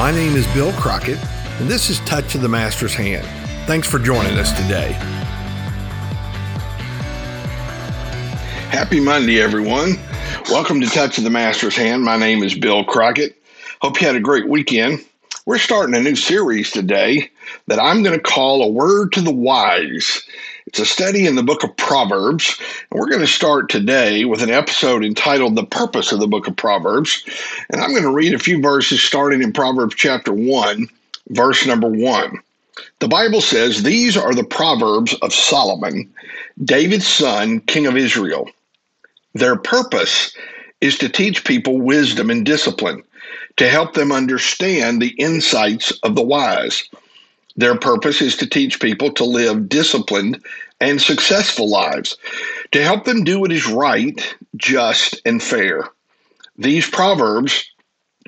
My name is Bill Crockett, and this is Touch of the Master's Hand. Thanks for joining us today. Happy Monday, everyone. Welcome to Touch of the Master's Hand. My name is Bill Crockett. Hope you had a great weekend. We're starting a new series today that I'm going to call A Word to the Wise. It's a study in the book of Proverbs. And we're going to start today with an episode entitled The Purpose of the Book of Proverbs. And I'm going to read a few verses starting in Proverbs chapter 1, verse number 1. The Bible says, These are the Proverbs of Solomon, David's son, king of Israel. Their purpose is to teach people wisdom and discipline, to help them understand the insights of the wise their purpose is to teach people to live disciplined and successful lives, to help them do what is right, just, and fair. These proverbs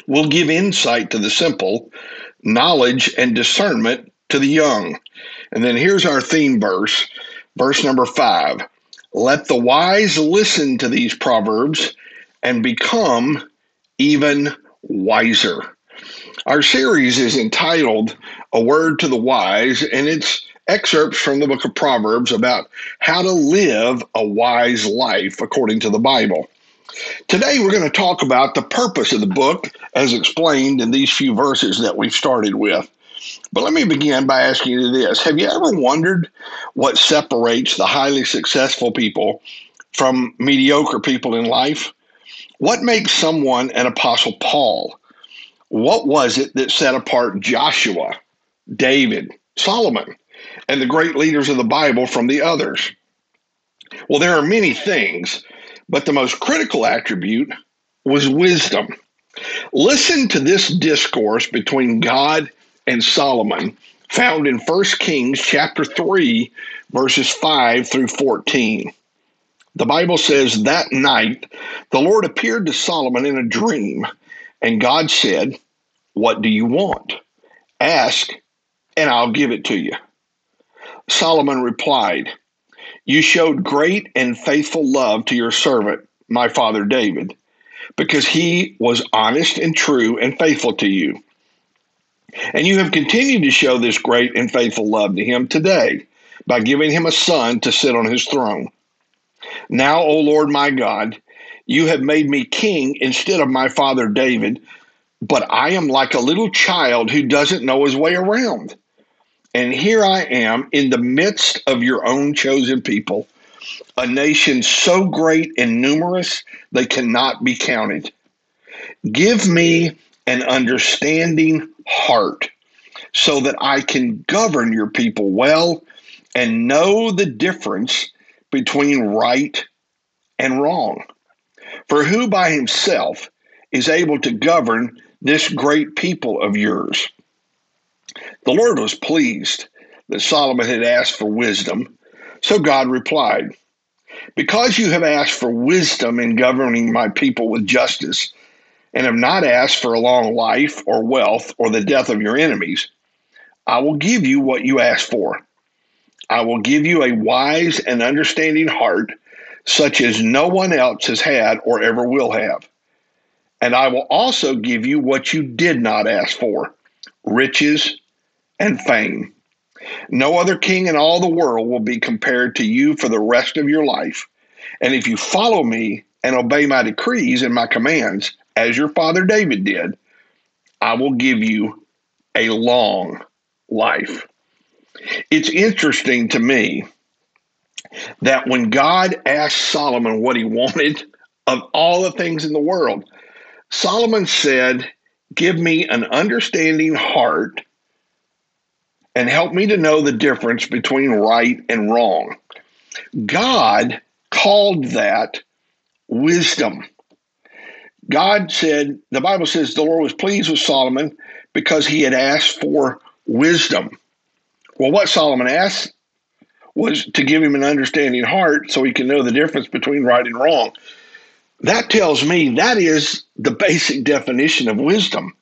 will give insight to the simple, knowledge and discernment to the young. And then here's our theme verse, verse number five. Let the wise listen to these proverbs and become even wiser. Our series is entitled A Word to the Wise, and it's excerpts from the book of Proverbs about how to live a wise life according to the Bible. Today, we're going to talk about the purpose of the book as explained in these few verses that we've started with. But let me begin by asking you this Have you ever wondered what separates the highly successful people from mediocre people in life? What makes someone an Apostle Paul? What was it that set apart Joshua, David, Solomon, and the great leaders of the Bible from the others? Well, there are many things, but the most critical attribute was wisdom. Listen to this discourse between God and Solomon found in 1 Kings chapter 3 verses 5 through 14. The Bible says that night the Lord appeared to Solomon in a dream and God said, What do you want? Ask, and I'll give it to you. Solomon replied, You showed great and faithful love to your servant, my father David, because he was honest and true and faithful to you. And you have continued to show this great and faithful love to him today by giving him a son to sit on his throne. Now, O Lord my God, you have made me king instead of my father David, but I am like a little child who doesn't know his way around. And here I am in the midst of your own chosen people, a nation so great and numerous they cannot be counted. Give me an understanding heart so that I can govern your people well and know the difference between right and wrong. For who by himself is able to govern this great people of yours? The Lord was pleased that Solomon had asked for wisdom. So God replied, Because you have asked for wisdom in governing my people with justice, and have not asked for a long life or wealth or the death of your enemies, I will give you what you ask for. I will give you a wise and understanding heart such as no one else has had or ever will have. And I will also give you what you did not ask for riches and fame. No other king in all the world will be compared to you for the rest of your life. And if you follow me and obey my decrees and my commands, as your father David did, I will give you a long life. It's interesting to me that when God asked Solomon what he wanted of all the things in the world, Solomon said, Give me an understanding heart and help me to know the difference between right and wrong. God called that wisdom. God said, the Bible says the Lord was pleased with Solomon because he had asked for wisdom. Well, what Solomon asked was to give him an understanding heart so he can know the difference between right and wrong. That tells me that is the basic definition of wisdom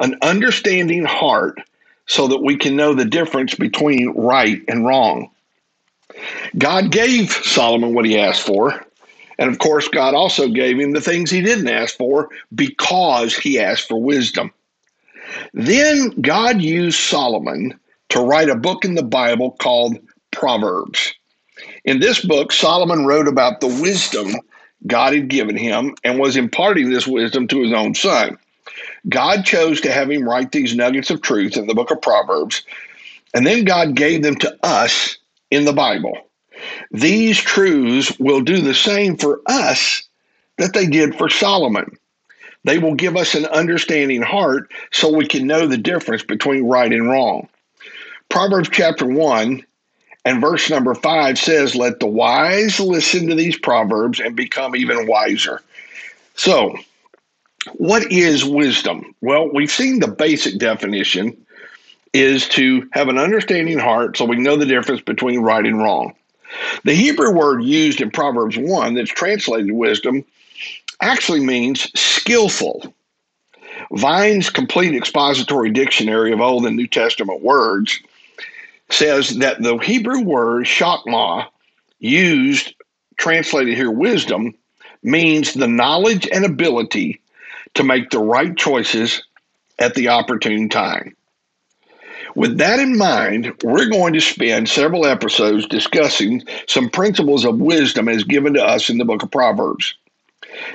an understanding heart so that we can know the difference between right and wrong. God gave Solomon what he asked for. And of course, God also gave him the things he didn't ask for because he asked for wisdom. Then God used Solomon to write a book in the Bible called Proverbs. In this book, Solomon wrote about the wisdom God had given him and was imparting this wisdom to his own son. God chose to have him write these nuggets of truth in the book of Proverbs, and then God gave them to us in the Bible. These truths will do the same for us that they did for Solomon. They will give us an understanding heart so we can know the difference between right and wrong. Proverbs chapter 1 and verse number 5 says, Let the wise listen to these proverbs and become even wiser. So, what is wisdom? Well, we've seen the basic definition is to have an understanding heart so we know the difference between right and wrong. The Hebrew word used in Proverbs 1 that's translated wisdom actually means skillful. Vine's complete expository dictionary of Old and New Testament words says that the Hebrew word chokmah, used, translated here wisdom, means the knowledge and ability to make the right choices at the opportune time. With that in mind, we're going to spend several episodes discussing some principles of wisdom as given to us in the book of Proverbs.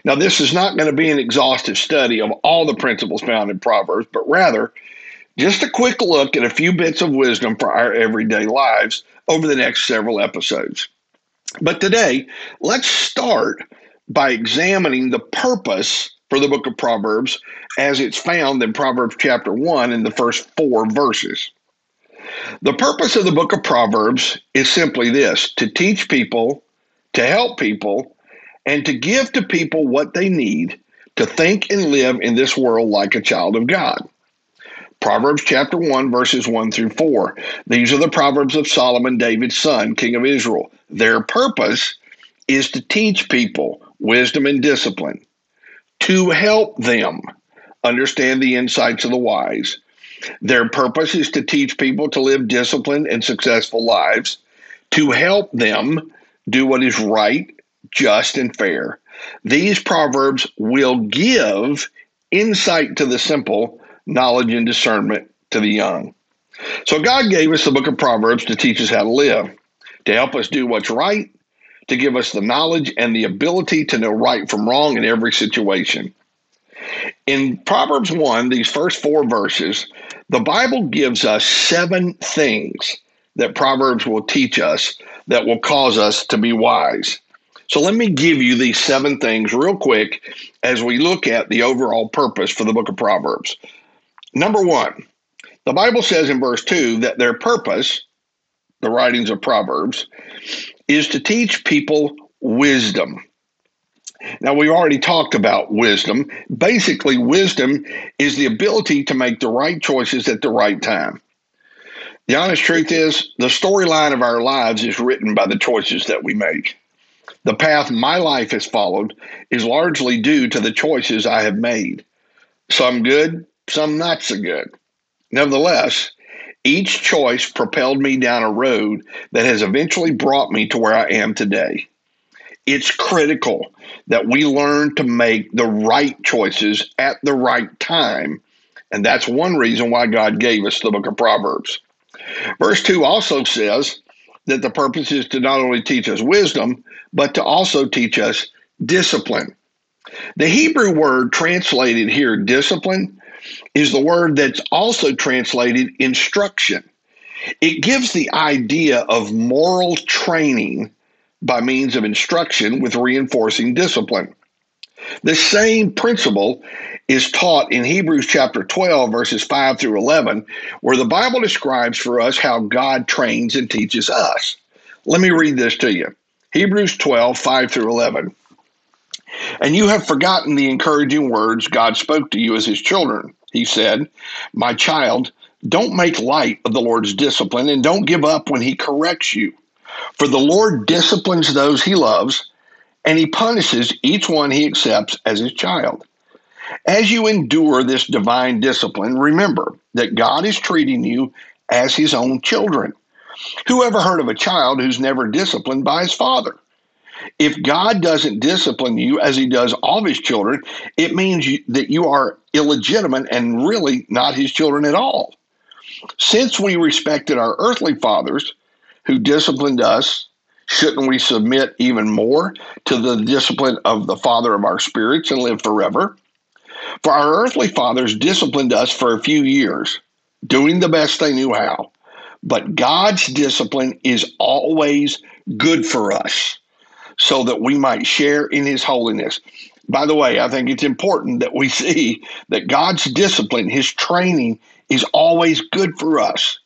Now, this is not going to be an exhaustive study of all the principles found in Proverbs, but rather just a quick look at a few bits of wisdom for our everyday lives over the next several episodes. But today, let's start by examining the purpose for the book of Proverbs as it's found in Proverbs chapter 1 in the first four verses. The purpose of the book of Proverbs is simply this to teach people, to help people, and to give to people what they need to think and live in this world like a child of God. Proverbs chapter 1, verses 1 through 4. These are the Proverbs of Solomon, David's son, king of Israel. Their purpose is to teach people wisdom and discipline, to help them understand the insights of the wise. Their purpose is to teach people to live disciplined and successful lives, to help them do what is right, just, and fair. These proverbs will give insight to the simple knowledge and discernment to the young. So God gave us the book of Proverbs to teach us how to live, to help us do what's right, to give us the knowledge and the ability to know right from wrong in every situation. In Proverbs 1, these first four verses, the Bible gives us seven things that Proverbs will teach us that will cause us to be wise. So let me give you these seven things real quick as we look at the overall purpose for the book of Proverbs. Number one, the Bible says in verse 2 that their purpose, the writings of Proverbs, is to teach people wisdom. Now, we've already talked about wisdom. Basically, wisdom is the ability to make the right choices at the right time. The honest truth is, the storyline of our lives is written by the choices that we make. The path my life has followed is largely due to the choices I have made. Some good, some not so good. Nevertheless, each choice propelled me down a road that has eventually brought me to where I am today. It's critical that we learn to make the right choices at the right time. And that's one reason why God gave us the book of Proverbs. Verse 2 also says that the purpose is to not only teach us wisdom, but to also teach us discipline. The Hebrew word translated here, discipline, is the word that's also translated instruction. It gives the idea of moral training by means of instruction with reinforcing discipline. The same principle is taught in Hebrews chapter 12, verses 5 through 11, where the Bible describes for us how God trains and teaches us. Let me read this to you Hebrews 12, 5 through 11. And you have forgotten the encouraging words God spoke to you as his children he said, My child, don't make light of the Lord's discipline and don't give up when he corrects you. For the Lord disciplines those he loves, and he punishes each one he accepts as his child. As you endure this divine discipline, remember that God is treating you as his own children. Who ever heard of a child who's never disciplined by his father? If God doesn't discipline you as he does all of his children, it means that you are illegitimate and really not his children at all. Since we respected our earthly fathers who disciplined us, shouldn't we submit even more to the discipline of the Father of our spirits and live forever? For our earthly fathers disciplined us for a few years, doing the best they knew how. But God's discipline is always good for us so that we might share in his holiness. By the way, I think it's important that we see that God's discipline, his training, is always good for us.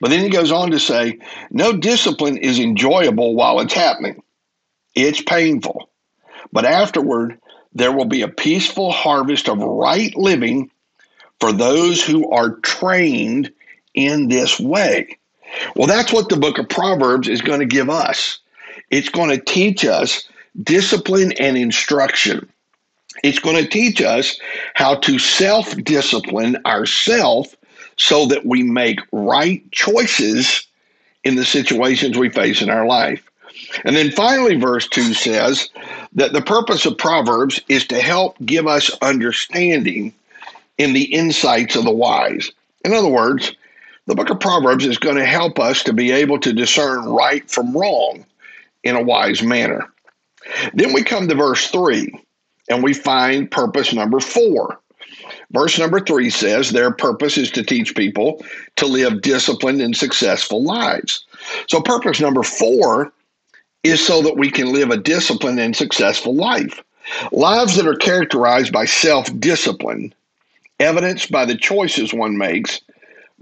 But then he goes on to say, no discipline is enjoyable while it's happening. It's painful. But afterward, there will be a peaceful harvest of right living for those who are trained in this way. Well, that's what the book of Proverbs is going to give us. It's going to teach us discipline and instruction. It's going to teach us how to self discipline ourselves so that we make right choices in the situations we face in our life. And then finally, verse 2 says that the purpose of Proverbs is to help give us understanding in the insights of the wise. In other words, the book of Proverbs is going to help us to be able to discern right from wrong in a wise manner. Then we come to verse 3 and we find purpose number 4. Verse number 3 says their purpose is to teach people to live disciplined and successful lives. So, purpose number 4 is so that we can live a disciplined and successful life. Lives that are characterized by self discipline, evidenced by the choices one makes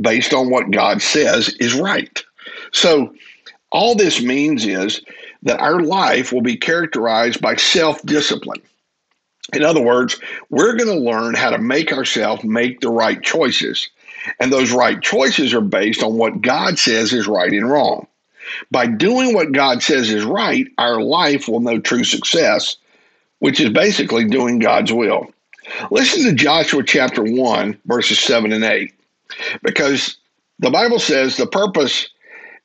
based on what God says is right. So, all this means is that our life will be characterized by self discipline. In other words, we're going to learn how to make ourselves make the right choices. And those right choices are based on what God says is right and wrong. By doing what God says is right, our life will know true success, which is basically doing God's will. Listen to Joshua chapter 1, verses 7 and 8, because the Bible says the purpose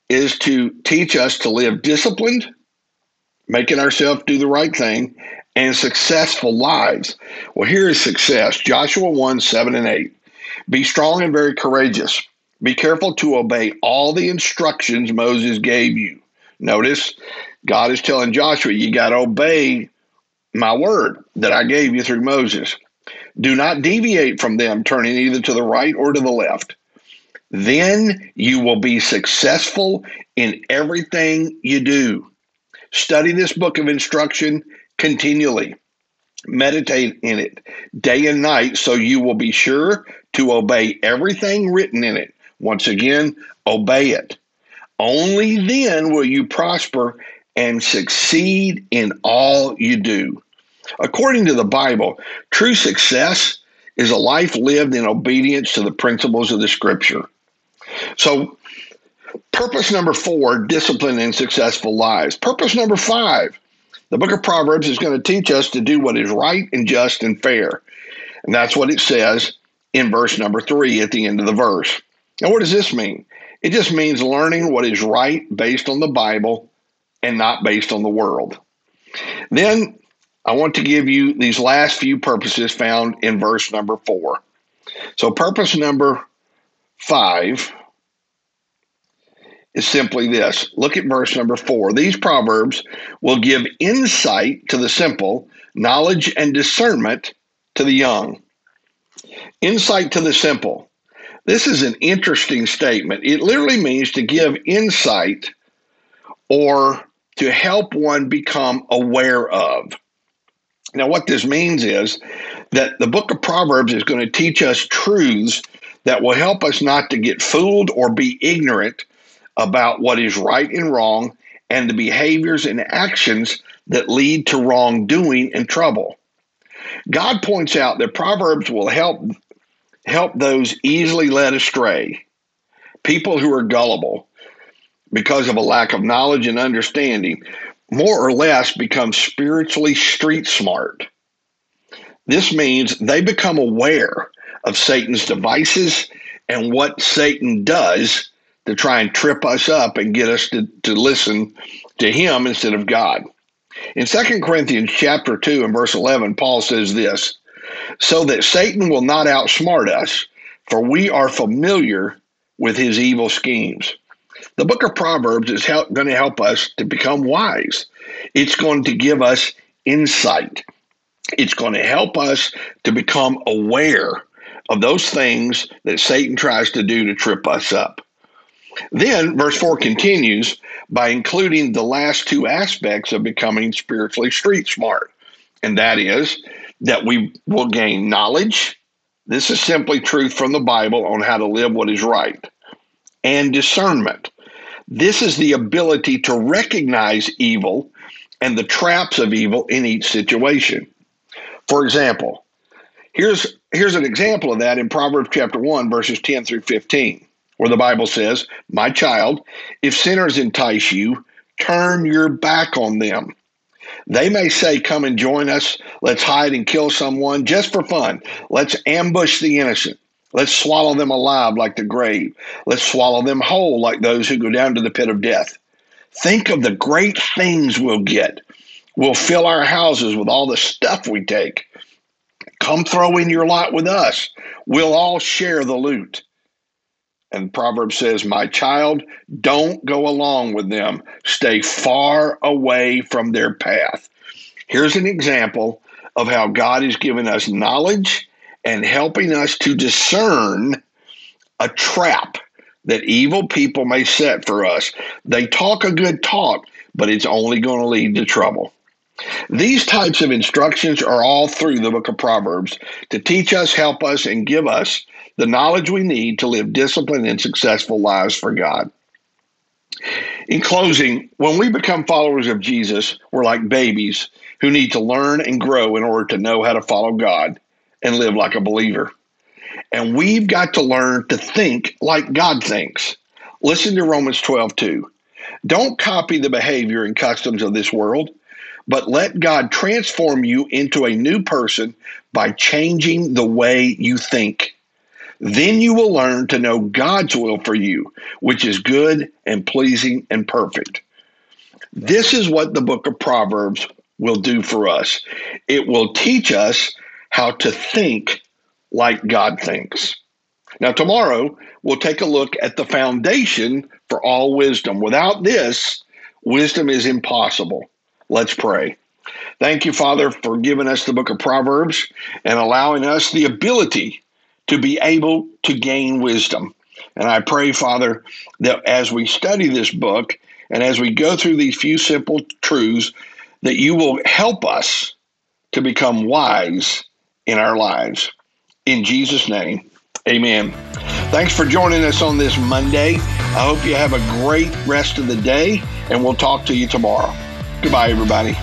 is to teach us to live disciplined, making ourselves do the right thing, and successful lives. Well, here is success Joshua 1 7 and 8. Be strong and very courageous. Be careful to obey all the instructions Moses gave you. Notice God is telling Joshua, you got to obey my word that I gave you through Moses. Do not deviate from them, turning either to the right or to the left. Then you will be successful in everything you do. Study this book of instruction continually. Meditate in it day and night so you will be sure to obey everything written in it. Once again, obey it. Only then will you prosper and succeed in all you do. According to the Bible, true success is a life lived in obedience to the principles of the scripture. So, purpose number four discipline and successful lives. Purpose number five the book of Proverbs is going to teach us to do what is right and just and fair. And that's what it says in verse number three at the end of the verse. Now, what does this mean? It just means learning what is right based on the Bible and not based on the world. Then I want to give you these last few purposes found in verse number four. So, purpose number five is simply this look at verse number four. These proverbs will give insight to the simple, knowledge and discernment to the young. Insight to the simple. This is an interesting statement. It literally means to give insight or to help one become aware of. Now, what this means is that the book of Proverbs is going to teach us truths that will help us not to get fooled or be ignorant about what is right and wrong and the behaviors and actions that lead to wrongdoing and trouble. God points out that Proverbs will help help those easily led astray, people who are gullible because of a lack of knowledge and understanding, more or less become spiritually street smart. This means they become aware of Satan's devices and what Satan does to try and trip us up and get us to, to listen to him instead of God. In 2 Corinthians chapter 2 and verse 11, Paul says this, so that Satan will not outsmart us, for we are familiar with his evil schemes. The book of Proverbs is help, going to help us to become wise. It's going to give us insight. It's going to help us to become aware of those things that Satan tries to do to trip us up. Then, verse 4 continues by including the last two aspects of becoming spiritually street smart, and that is that we will gain knowledge. This is simply truth from the Bible on how to live what is right, and discernment. This is the ability to recognize evil and the traps of evil in each situation. For example, here's here's an example of that in Proverbs chapter 1 verses 10 through 15 where the Bible says, "My child, if sinners entice you, turn your back on them." They may say, Come and join us. Let's hide and kill someone just for fun. Let's ambush the innocent. Let's swallow them alive like the grave. Let's swallow them whole like those who go down to the pit of death. Think of the great things we'll get. We'll fill our houses with all the stuff we take. Come throw in your lot with us. We'll all share the loot. And Proverbs says, My child, don't go along with them. Stay far away from their path. Here's an example of how God has given us knowledge and helping us to discern a trap that evil people may set for us. They talk a good talk, but it's only going to lead to trouble. These types of instructions are all through the book of Proverbs to teach us, help us, and give us the knowledge we need to live disciplined and successful lives for God. In closing, when we become followers of Jesus, we're like babies who need to learn and grow in order to know how to follow God and live like a believer. And we've got to learn to think like God thinks. Listen to Romans 12, 2. Don't copy the behavior and customs of this world, but let God transform you into a new person by changing the way you think. Then you will learn to know God's will for you, which is good and pleasing and perfect. This is what the book of Proverbs will do for us. It will teach us how to think like God thinks. Now, tomorrow, we'll take a look at the foundation for all wisdom. Without this, wisdom is impossible. Let's pray. Thank you, Father, for giving us the book of Proverbs and allowing us the ability to be able to gain wisdom. And I pray, Father, that as we study this book and as we go through these few simple truths, that you will help us to become wise in our lives. In Jesus' name, amen. Thanks for joining us on this Monday. I hope you have a great rest of the day, and we'll talk to you tomorrow. Goodbye, everybody.